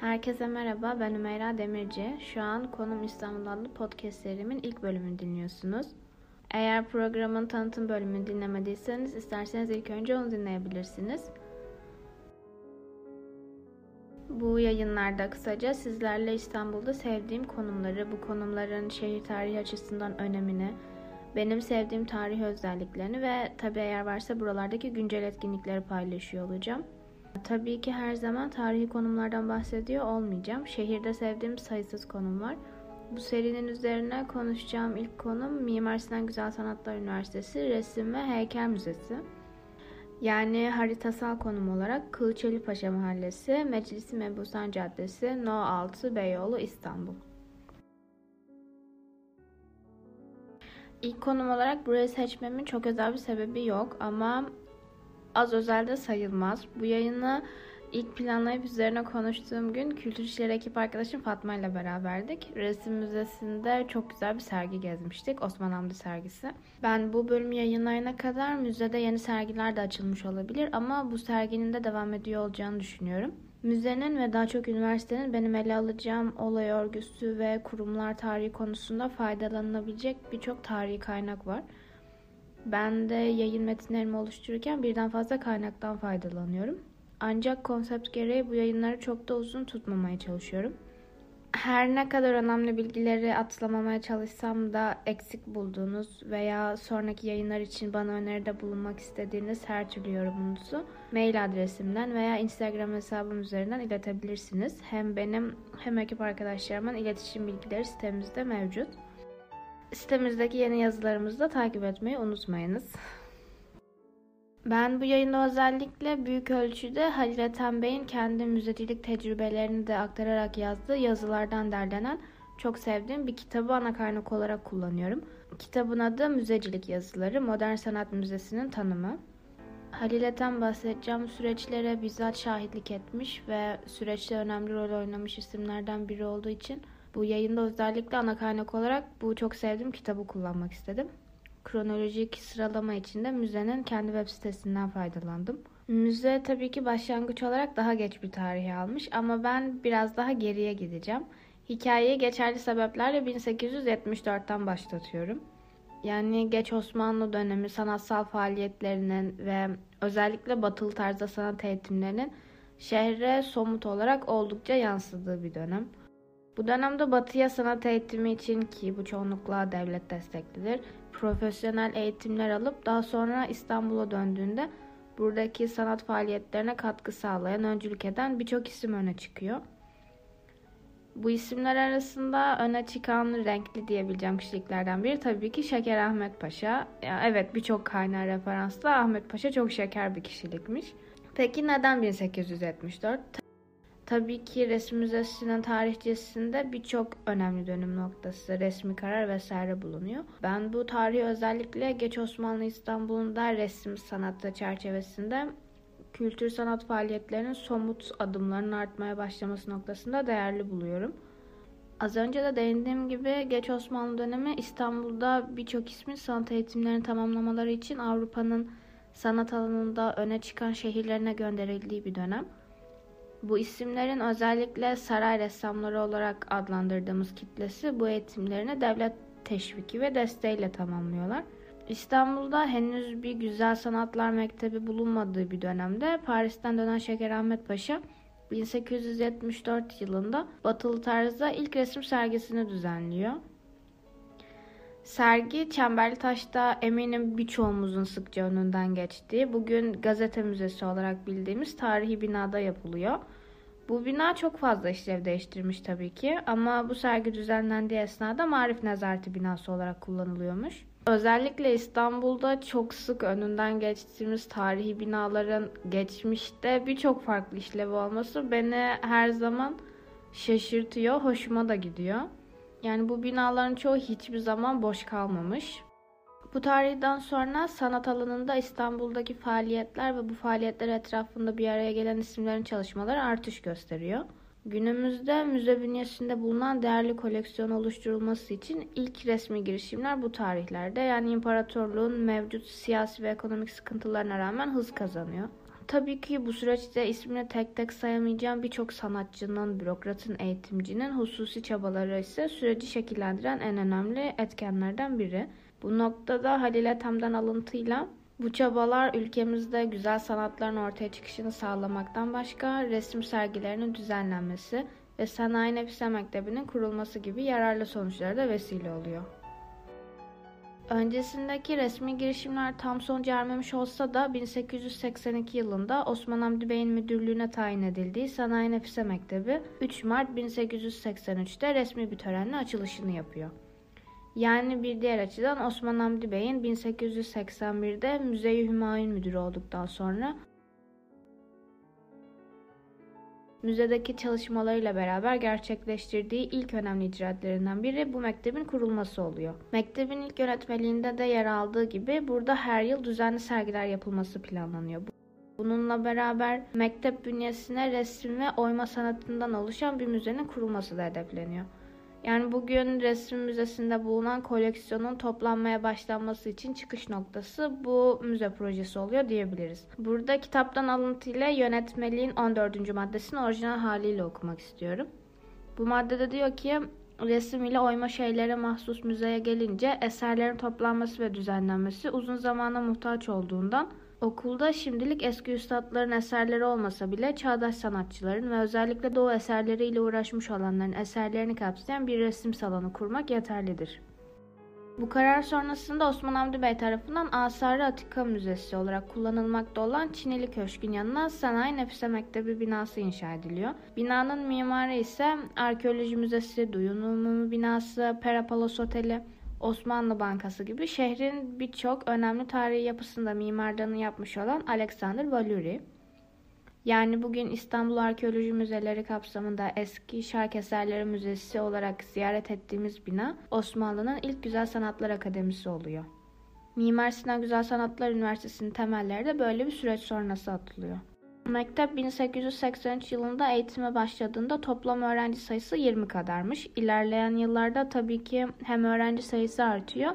Herkese merhaba, ben Ümeyra Demirci. Şu an Konum İstanbul adlı podcast ilk bölümünü dinliyorsunuz. Eğer programın tanıtım bölümünü dinlemediyseniz isterseniz ilk önce onu dinleyebilirsiniz. Bu yayınlarda kısaca sizlerle İstanbul'da sevdiğim konumları, bu konumların şehir tarihi açısından önemini, benim sevdiğim tarihi özelliklerini ve tabi eğer varsa buralardaki güncel etkinlikleri paylaşıyor olacağım. Tabii ki her zaman tarihi konumlardan bahsediyor olmayacağım. Şehirde sevdiğim sayısız konum var. Bu serinin üzerine konuşacağım ilk konum Mimar Sinan Güzel Sanatlar Üniversitesi Resim ve Heykel Müzesi. Yani haritasal konum olarak Kılıçeli Paşa Mahallesi, Meclisi Mebusan Caddesi, No 6 Beyoğlu, İstanbul. İlk konum olarak burayı seçmemin çok özel bir sebebi yok ama az özelde sayılmaz. Bu yayını ilk planlayıp üzerine konuştuğum gün Kültür İşleri ekip arkadaşım Fatma ile beraberdik. Resim Müzesi'nde çok güzel bir sergi gezmiştik. Osman Hamdi sergisi. Ben bu bölüm yayınlarına kadar müzede yeni sergiler de açılmış olabilir ama bu serginin de devam ediyor olacağını düşünüyorum. Müzenin ve daha çok üniversitenin benim ele alacağım olay örgüsü ve kurumlar tarihi konusunda faydalanılabilecek birçok tarihi kaynak var. Ben de yayın metinlerimi oluştururken birden fazla kaynaktan faydalanıyorum. Ancak konsept gereği bu yayınları çok da uzun tutmamaya çalışıyorum. Her ne kadar önemli bilgileri atlamamaya çalışsam da eksik bulduğunuz veya sonraki yayınlar için bana öneride bulunmak istediğiniz her türlü yorumunuzu mail adresimden veya Instagram hesabım üzerinden iletebilirsiniz. Hem benim hem ekip arkadaşlarımın iletişim bilgileri sitemizde mevcut. Sitemizdeki yeni yazılarımızı da takip etmeyi unutmayınız. Ben bu yayında özellikle büyük ölçüde Halil Ethem Bey'in kendi müzecilik tecrübelerini de aktararak yazdığı yazılardan derlenen çok sevdiğim bir kitabı ana kaynak olarak kullanıyorum. Kitabın adı Müzecilik Yazıları, Modern Sanat Müzesi'nin tanımı. Halil Ethem bahsedeceğim süreçlere bizzat şahitlik etmiş ve süreçte önemli rol oynamış isimlerden biri olduğu için bu yayında özellikle ana kaynak olarak bu çok sevdiğim kitabı kullanmak istedim. Kronolojik sıralama içinde müzenin kendi web sitesinden faydalandım. Müze tabii ki başlangıç olarak daha geç bir tarihi almış ama ben biraz daha geriye gideceğim. Hikayeyi geçerli sebeplerle 1874'ten başlatıyorum. Yani geç Osmanlı dönemi sanatsal faaliyetlerinin ve özellikle batılı tarzda sanat eğitimlerinin şehre somut olarak oldukça yansıdığı bir dönem. Bu dönemde batıya sanat eğitimi için ki bu çoğunlukla devlet desteklidir, profesyonel eğitimler alıp daha sonra İstanbul'a döndüğünde buradaki sanat faaliyetlerine katkı sağlayan, öncülük eden birçok isim öne çıkıyor. Bu isimler arasında öne çıkan renkli diyebileceğim kişiliklerden biri tabii ki Şeker Ahmet Paşa. Yani evet birçok kaynağı referansla Ahmet Paşa çok şeker bir kişilikmiş. Peki neden 1874? Tabii ki resim müzesinin tarihçesinde birçok önemli dönüm noktası, resmi karar vesaire bulunuyor. Ben bu tarihi özellikle geç Osmanlı İstanbul'unda resim sanatı çerçevesinde kültür sanat faaliyetlerinin somut adımlarının artmaya başlaması noktasında değerli buluyorum. Az önce de değindiğim gibi geç Osmanlı dönemi İstanbul'da birçok ismin sanat eğitimlerini tamamlamaları için Avrupa'nın sanat alanında öne çıkan şehirlerine gönderildiği bir dönem. Bu isimlerin özellikle saray ressamları olarak adlandırdığımız kitlesi bu eğitimlerini devlet teşviki ve desteğiyle tamamlıyorlar. İstanbul'da henüz bir güzel sanatlar mektebi bulunmadığı bir dönemde Paris'ten dönen Şeker Ahmet Paşa 1874 yılında batılı tarzda ilk resim sergisini düzenliyor. Sergi Çemberli Taş'ta eminim birçoğumuzun sıkça önünden geçtiği, bugün gazete müzesi olarak bildiğimiz tarihi binada yapılıyor. Bu bina çok fazla işlev değiştirmiş tabii ki ama bu sergi düzenlendiği esnada Marif Nezareti binası olarak kullanılıyormuş. Özellikle İstanbul'da çok sık önünden geçtiğimiz tarihi binaların geçmişte birçok farklı işlevi olması beni her zaman şaşırtıyor, hoşuma da gidiyor. Yani bu binaların çoğu hiçbir zaman boş kalmamış. Bu tarihten sonra sanat alanında İstanbul'daki faaliyetler ve bu faaliyetler etrafında bir araya gelen isimlerin çalışmaları artış gösteriyor. Günümüzde müze bünyesinde bulunan değerli koleksiyon oluşturulması için ilk resmi girişimler bu tarihlerde yani imparatorluğun mevcut siyasi ve ekonomik sıkıntılarına rağmen hız kazanıyor. Tabii ki bu süreçte ismini tek tek sayamayacağım birçok sanatçının, bürokratın, eğitimcinin hususi çabaları ise süreci şekillendiren en önemli etkenlerden biri. Bu noktada Halil Ethem'den alıntıyla bu çabalar ülkemizde güzel sanatların ortaya çıkışını sağlamaktan başka resim sergilerinin düzenlenmesi ve Sanayi Nefise Mektebi'nin kurulması gibi yararlı sonuçlara da vesile oluyor. Öncesindeki resmi girişimler tam sonuç ermemiş olsa da 1882 yılında Osman Hamdi Bey'in müdürlüğüne tayin edildiği Sanayi Nefise Mektebi 3 Mart 1883'te resmi bir törenle açılışını yapıyor. Yani bir diğer açıdan Osman Hamdi Bey'in 1881'de Müze-i Hümayun müdürü olduktan sonra müzedeki çalışmalarıyla beraber gerçekleştirdiği ilk önemli icraatlerinden biri bu mektebin kurulması oluyor. Mektebin ilk yönetmeliğinde de yer aldığı gibi burada her yıl düzenli sergiler yapılması planlanıyor. Bununla beraber mektep bünyesine resim ve oyma sanatından oluşan bir müzenin kurulması da hedefleniyor. Yani bugün resim müzesinde bulunan koleksiyonun toplanmaya başlanması için çıkış noktası bu müze projesi oluyor diyebiliriz. Burada kitaptan alıntıyla yönetmeliğin 14. maddesini orijinal haliyle okumak istiyorum. Bu maddede diyor ki resim ile oyma şeylere mahsus müzeye gelince eserlerin toplanması ve düzenlenmesi uzun zamana muhtaç olduğundan Okulda şimdilik eski üstadların eserleri olmasa bile çağdaş sanatçıların ve özellikle doğu eserleriyle uğraşmış olanların eserlerini kapsayan bir resim salonu kurmak yeterlidir. Bu karar sonrasında Osman Hamdi Bey tarafından Asarı Atika Müzesi olarak kullanılmakta olan Çinili Köşk'ün yanına Sanayi Nefise Mektebi binası inşa ediliyor. Binanın mimarı ise Arkeoloji Müzesi, Duyun Umumi Binası, Perapalos Oteli, Osmanlı Bankası gibi şehrin birçok önemli tarihi yapısında mimarlığını yapmış olan Alexander Valuri. Yani bugün İstanbul Arkeoloji Müzeleri kapsamında eski Şark Eserleri Müzesi olarak ziyaret ettiğimiz bina Osmanlı'nın ilk Güzel Sanatlar Akademisi oluyor. Mimar Sinan Güzel Sanatlar Üniversitesi'nin temelleri de böyle bir süreç sonrası atılıyor. Mektep 1883 yılında eğitime başladığında toplam öğrenci sayısı 20 kadarmış. İlerleyen yıllarda tabii ki hem öğrenci sayısı artıyor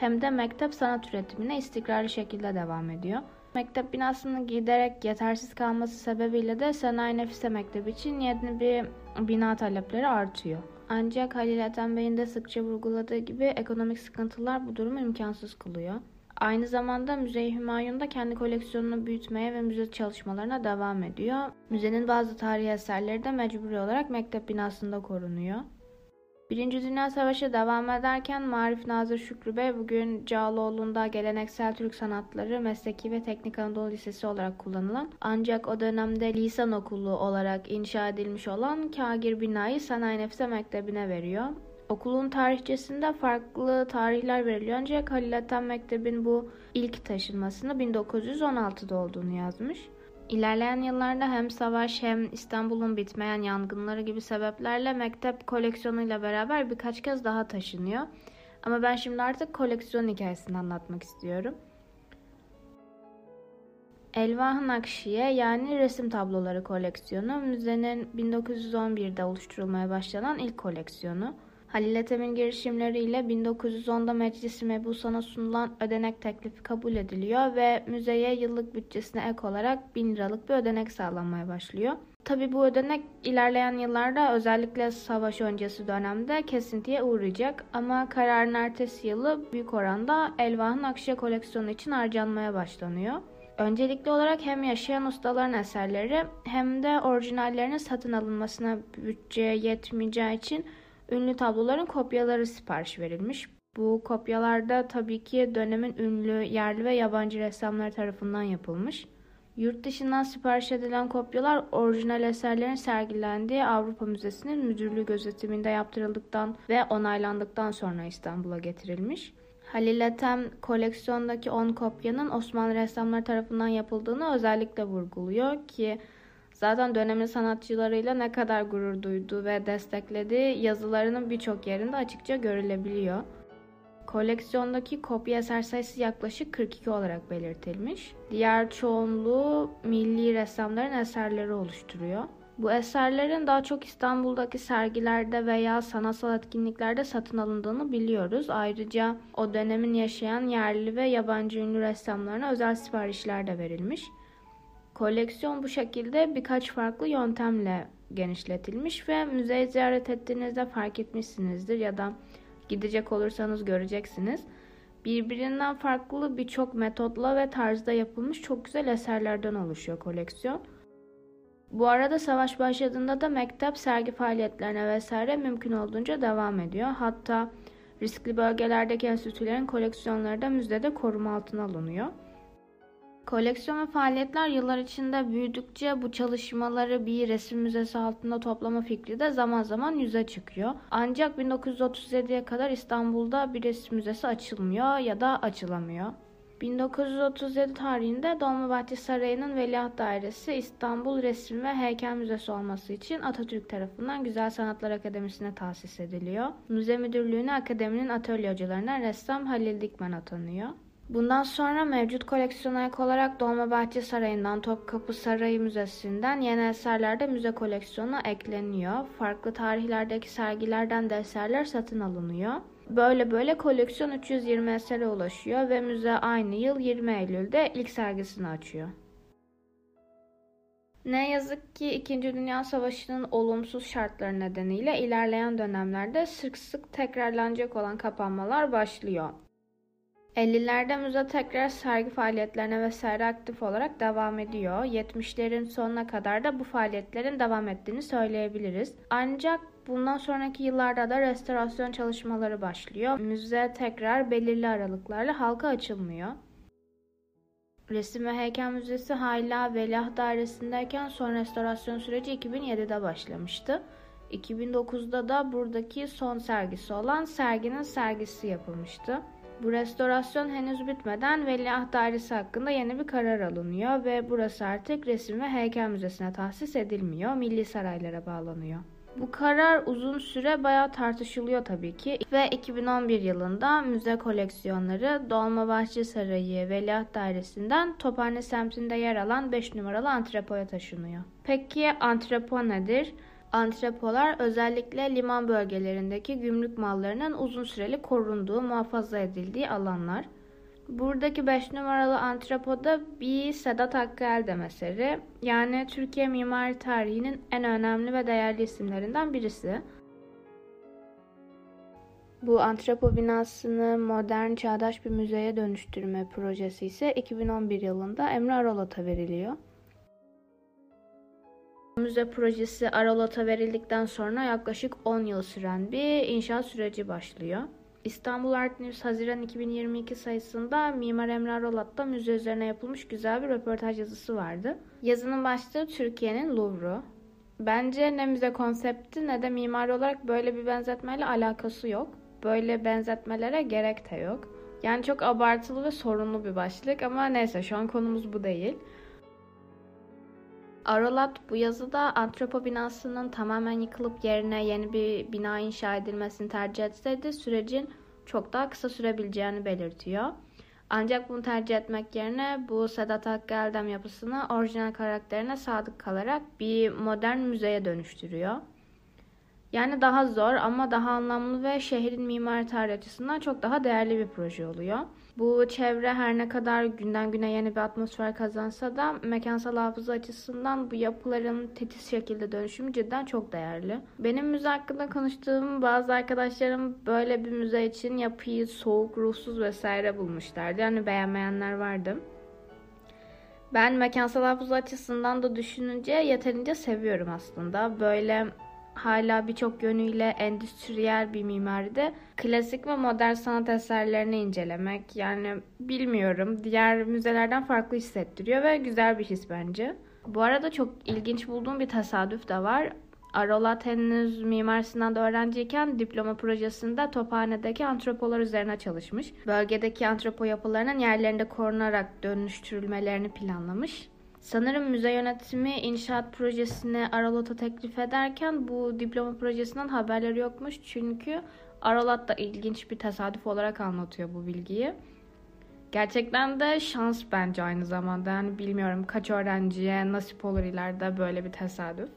hem de mektep sanat üretimine istikrarlı şekilde devam ediyor. Mektep binasının giderek yetersiz kalması sebebiyle de Sanayi Nefise Mektebi için yeni bir bina talepleri artıyor. Ancak Halil Ethem Bey'in de sıkça vurguladığı gibi ekonomik sıkıntılar bu durumu imkansız kılıyor. Aynı zamanda Müze-i Hümayun'da kendi koleksiyonunu büyütmeye ve müze çalışmalarına devam ediyor. Müzenin bazı tarihi eserleri de mecburi olarak mektep binasında korunuyor. Birinci Dünya Savaşı devam ederken Marif Nazır Şükrü Bey bugün Cağaloğlu'nda geleneksel Türk sanatları mesleki ve teknik Anadolu Lisesi olarak kullanılan ancak o dönemde lisan okulu olarak inşa edilmiş olan Kagir binayı Sanayi Nefse Mektebi'ne veriyor. Okulun tarihçesinde farklı tarihler veriliyor ancak Halil Ethem Mektebin bu ilk taşınmasını 1916'da olduğunu yazmış. İlerleyen yıllarda hem savaş hem İstanbul'un bitmeyen yangınları gibi sebeplerle mektep koleksiyonuyla beraber birkaç kez daha taşınıyor. Ama ben şimdi artık koleksiyon hikayesini anlatmak istiyorum. Elvah Nakşiye yani resim tabloları koleksiyonu müzenin 1911'de oluşturulmaya başlanan ilk koleksiyonu. Halil Ethem'in girişimleriyle 1910'da Meclisi Mebusan'a sunulan ödenek teklifi kabul ediliyor ve müzeye yıllık bütçesine ek olarak 1000 liralık bir ödenek sağlanmaya başlıyor. Tabi bu ödenek ilerleyen yıllarda özellikle savaş öncesi dönemde kesintiye uğrayacak ama kararın ertesi yılı büyük oranda Elvah'ın Akşe koleksiyonu için harcanmaya başlanıyor. Öncelikli olarak hem yaşayan ustaların eserleri hem de orijinallerinin satın alınmasına bütçe yetmeyeceği için ünlü tabloların kopyaları sipariş verilmiş. Bu kopyalarda tabii ki dönemin ünlü yerli ve yabancı ressamları tarafından yapılmış. Yurt dışından sipariş edilen kopyalar orijinal eserlerin sergilendiği Avrupa Müzesi'nin müdürlüğü gözetiminde yaptırıldıktan ve onaylandıktan sonra İstanbul'a getirilmiş. Halil Ethem koleksiyondaki 10 kopyanın Osmanlı ressamları tarafından yapıldığını özellikle vurguluyor ki Zaten dönemin sanatçılarıyla ne kadar gurur duyduğu ve desteklediği yazılarının birçok yerinde açıkça görülebiliyor. Koleksiyondaki kopya eser sayısı yaklaşık 42 olarak belirtilmiş. Diğer çoğunluğu milli ressamların eserleri oluşturuyor. Bu eserlerin daha çok İstanbul'daki sergilerde veya sanatsal etkinliklerde satın alındığını biliyoruz. Ayrıca o dönemin yaşayan yerli ve yabancı ünlü ressamlarına özel siparişler de verilmiş. Koleksiyon bu şekilde birkaç farklı yöntemle genişletilmiş ve müzeyi ziyaret ettiğinizde fark etmişsinizdir ya da gidecek olursanız göreceksiniz. Birbirinden farklı birçok metotla ve tarzda yapılmış çok güzel eserlerden oluşuyor koleksiyon. Bu arada savaş başladığında da mektep sergi faaliyetlerine vesaire mümkün olduğunca devam ediyor. Hatta riskli bölgelerdeki enstitülerin koleksiyonları da müzede koruma altına alınıyor. Koleksiyon ve faaliyetler yıllar içinde büyüdükçe bu çalışmaları bir resim müzesi altında toplama fikri de zaman zaman yüze çıkıyor. Ancak 1937'ye kadar İstanbul'da bir resim müzesi açılmıyor ya da açılamıyor. 1937 tarihinde Dolmabahçe Sarayı'nın Veliaht Dairesi İstanbul Resim ve Heykel Müzesi olması için Atatürk tarafından Güzel Sanatlar Akademisi'ne tahsis ediliyor. Müze müdürlüğüne akademinin atölye hocalarına ressam Halil Dikmen atanıyor. Bundan sonra mevcut koleksiyona ek olarak Dolmabahçe Sarayı'ndan Topkapı Sarayı Müzesi'nden yeni eserler de müze koleksiyonuna ekleniyor. Farklı tarihlerdeki sergilerden de eserler satın alınıyor. Böyle böyle koleksiyon 320 esere ulaşıyor ve müze aynı yıl 20 Eylül'de ilk sergisini açıyor. Ne yazık ki 2. Dünya Savaşı'nın olumsuz şartları nedeniyle ilerleyen dönemlerde sık sık tekrarlanacak olan kapanmalar başlıyor. 50'lerde müze tekrar sergi faaliyetlerine vesaire aktif olarak devam ediyor. 70'lerin sonuna kadar da bu faaliyetlerin devam ettiğini söyleyebiliriz. Ancak bundan sonraki yıllarda da restorasyon çalışmaları başlıyor. Müze tekrar belirli aralıklarla halka açılmıyor. Resim ve Heykel Müzesi hala Veliaht Dairesi'ndeyken son restorasyon süreci 2007'de başlamıştı. 2009'da da buradaki son sergisi olan serginin sergisi yapılmıştı. Bu restorasyon henüz bitmeden Veliaht Dairesi hakkında yeni bir karar alınıyor ve burası artık Resim ve Heykel Müzesi'ne tahsis edilmiyor, milli saraylara bağlanıyor. Bu karar uzun süre bayağı tartışılıyor tabii ki ve 2011 yılında müze koleksiyonları Dolmabahçe Sarayı Veliaht Dairesi'nden Tophane semtinde yer alan 5 numaralı antrepoya taşınıyor. Peki antrepo nedir? Antrepolar özellikle liman bölgelerindeki gümrük mallarının uzun süreli korunduğu, muhafaza edildiği alanlar. Buradaki 5 numaralı antrepoda bir Sedat Hakkı Eldem eseri. Yani Türkiye mimari tarihinin en önemli ve değerli isimlerinden birisi. Bu antrepo binasını modern çağdaş bir müzeye dönüştürme projesi ise 2011 yılında Emre Arolot'a veriliyor. Müze projesi Aralat'a verildikten sonra yaklaşık 10 yıl süren bir inşaat süreci başlıyor. İstanbul Art News Haziran 2022 sayısında Mimar Emre Aralat'ta müze üzerine yapılmış güzel bir röportaj yazısı vardı. Yazının başlığı Türkiye'nin Louvre'u. Bence ne müze konsepti ne de mimari olarak böyle bir benzetmeyle alakası yok. Böyle benzetmelere gerek de yok. Yani çok abartılı ve sorunlu bir başlık ama neyse şu an konumuz bu değil. Aralat bu yazıda antropo binasının tamamen yıkılıp yerine yeni bir bina inşa edilmesini tercih etseydi sürecin çok daha kısa sürebileceğini belirtiyor. Ancak bunu tercih etmek yerine bu Sedat Hakkı Eldem yapısını orijinal karakterine sadık kalarak bir modern müzeye dönüştürüyor. Yani daha zor ama daha anlamlı ve şehrin mimari tarihi açısından çok daha değerli bir proje oluyor. Bu çevre her ne kadar günden güne yeni bir atmosfer kazansa da mekansal hafıza açısından bu yapıların titiz şekilde dönüşümü cidden çok değerli. Benim müze hakkında konuştuğum bazı arkadaşlarım böyle bir müze için yapıyı soğuk, ruhsuz vesaire bulmuşlardı. Yani beğenmeyenler vardı. Ben mekansal hafıza açısından da düşününce yeterince seviyorum aslında. Böyle hala birçok yönüyle endüstriyel bir mimaride klasik ve modern sanat eserlerini incelemek yani bilmiyorum diğer müzelerden farklı hissettiriyor ve güzel bir his bence. Bu arada çok ilginç bulduğum bir tesadüf de var. Arolat henüz Mimar Sinan'da öğrenciyken diploma projesinde Tophane'deki antropolar üzerine çalışmış. Bölgedeki antropo yapılarının yerlerinde korunarak dönüştürülmelerini planlamış. Sanırım müze yönetimi inşaat projesini Aralat'a teklif ederken bu diploma projesinden haberleri yokmuş. Çünkü Aralat da ilginç bir tesadüf olarak anlatıyor bu bilgiyi. Gerçekten de şans bence aynı zamanda. Yani bilmiyorum kaç öğrenciye nasip olur ileride böyle bir tesadüf.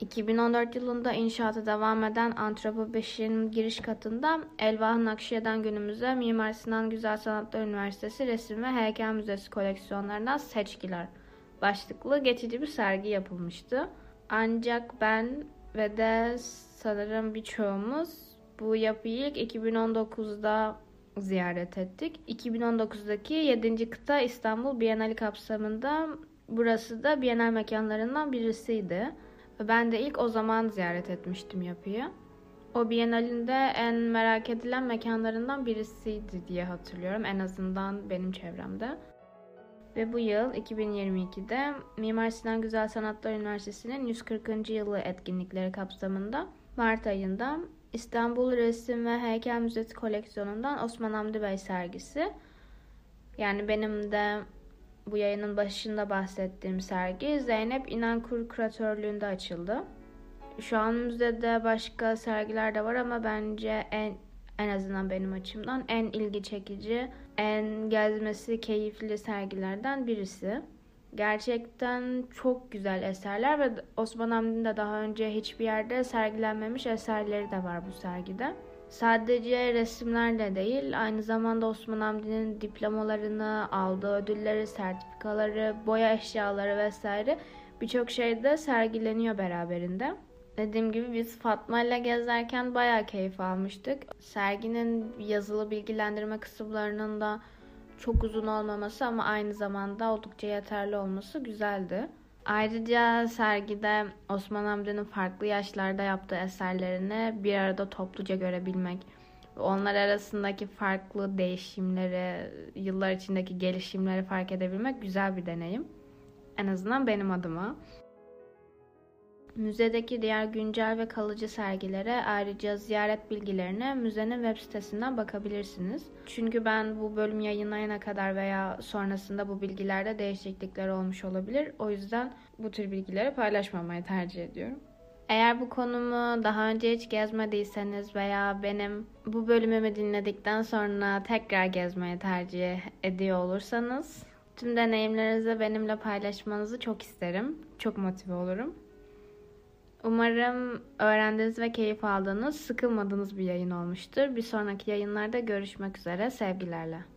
2014 yılında inşaatı devam eden Antropo 5'in giriş katında Elvah Nakşiye'den günümüze Mimar Sinan Güzel Sanatlar Üniversitesi Resim ve Heykel Müzesi koleksiyonlarından seçkiler başlıklı geçici bir sergi yapılmıştı. Ancak ben ve de sanırım birçoğumuz bu yapıyı ilk 2019'da ziyaret ettik. 2019'daki 7. kıta İstanbul Bienali kapsamında burası da Bienal mekanlarından birisiydi. Ben de ilk o zaman ziyaret etmiştim yapıyı. O Bienal'in de en merak edilen mekanlarından birisiydi diye hatırlıyorum. En azından benim çevremde. Ve bu yıl 2022'de Mimar Sinan Güzel Sanatlar Üniversitesi'nin 140. yılı etkinlikleri kapsamında Mart ayında İstanbul Resim ve Heykel Müzesi koleksiyonundan Osman Hamdi Bey sergisi. Yani benim de bu yayının başında bahsettiğim sergi Zeynep İnankur kuratörlüğünde açıldı. Şu an müzede başka sergiler de var ama bence en en azından benim açımdan en ilgi çekici, en gezmesi keyifli sergilerden birisi. Gerçekten çok güzel eserler ve Osman Hamdi'nin de daha önce hiçbir yerde sergilenmemiş eserleri de var bu sergide. Sadece resimlerle değil, aynı zamanda Osman Hamdi'nin diplomalarını, aldığı ödülleri, sertifikaları, boya eşyaları vesaire birçok şey de sergileniyor beraberinde. Dediğim gibi biz Fatma ile gezerken bayağı keyif almıştık. Serginin yazılı bilgilendirme kısımlarının da çok uzun olmaması ama aynı zamanda oldukça yeterli olması güzeldi. Ayrıca sergide Osman Hamdi'nin farklı yaşlarda yaptığı eserlerini bir arada topluca görebilmek, onlar arasındaki farklı değişimleri, yıllar içindeki gelişimleri fark edebilmek güzel bir deneyim. En azından benim adıma. Müzedeki diğer güncel ve kalıcı sergilere ayrıca ziyaret bilgilerine müzenin web sitesinden bakabilirsiniz. Çünkü ben bu bölüm yayınlayana kadar veya sonrasında bu bilgilerde değişiklikler olmuş olabilir. O yüzden bu tür bilgileri paylaşmamayı tercih ediyorum. Eğer bu konumu daha önce hiç gezmediyseniz veya benim bu bölümümü dinledikten sonra tekrar gezmeyi tercih ediyor olursanız tüm deneyimlerinizi benimle paylaşmanızı çok isterim. Çok motive olurum. Umarım öğrendiğiniz ve keyif aldığınız, sıkılmadığınız bir yayın olmuştur. Bir sonraki yayınlarda görüşmek üzere. Sevgilerle.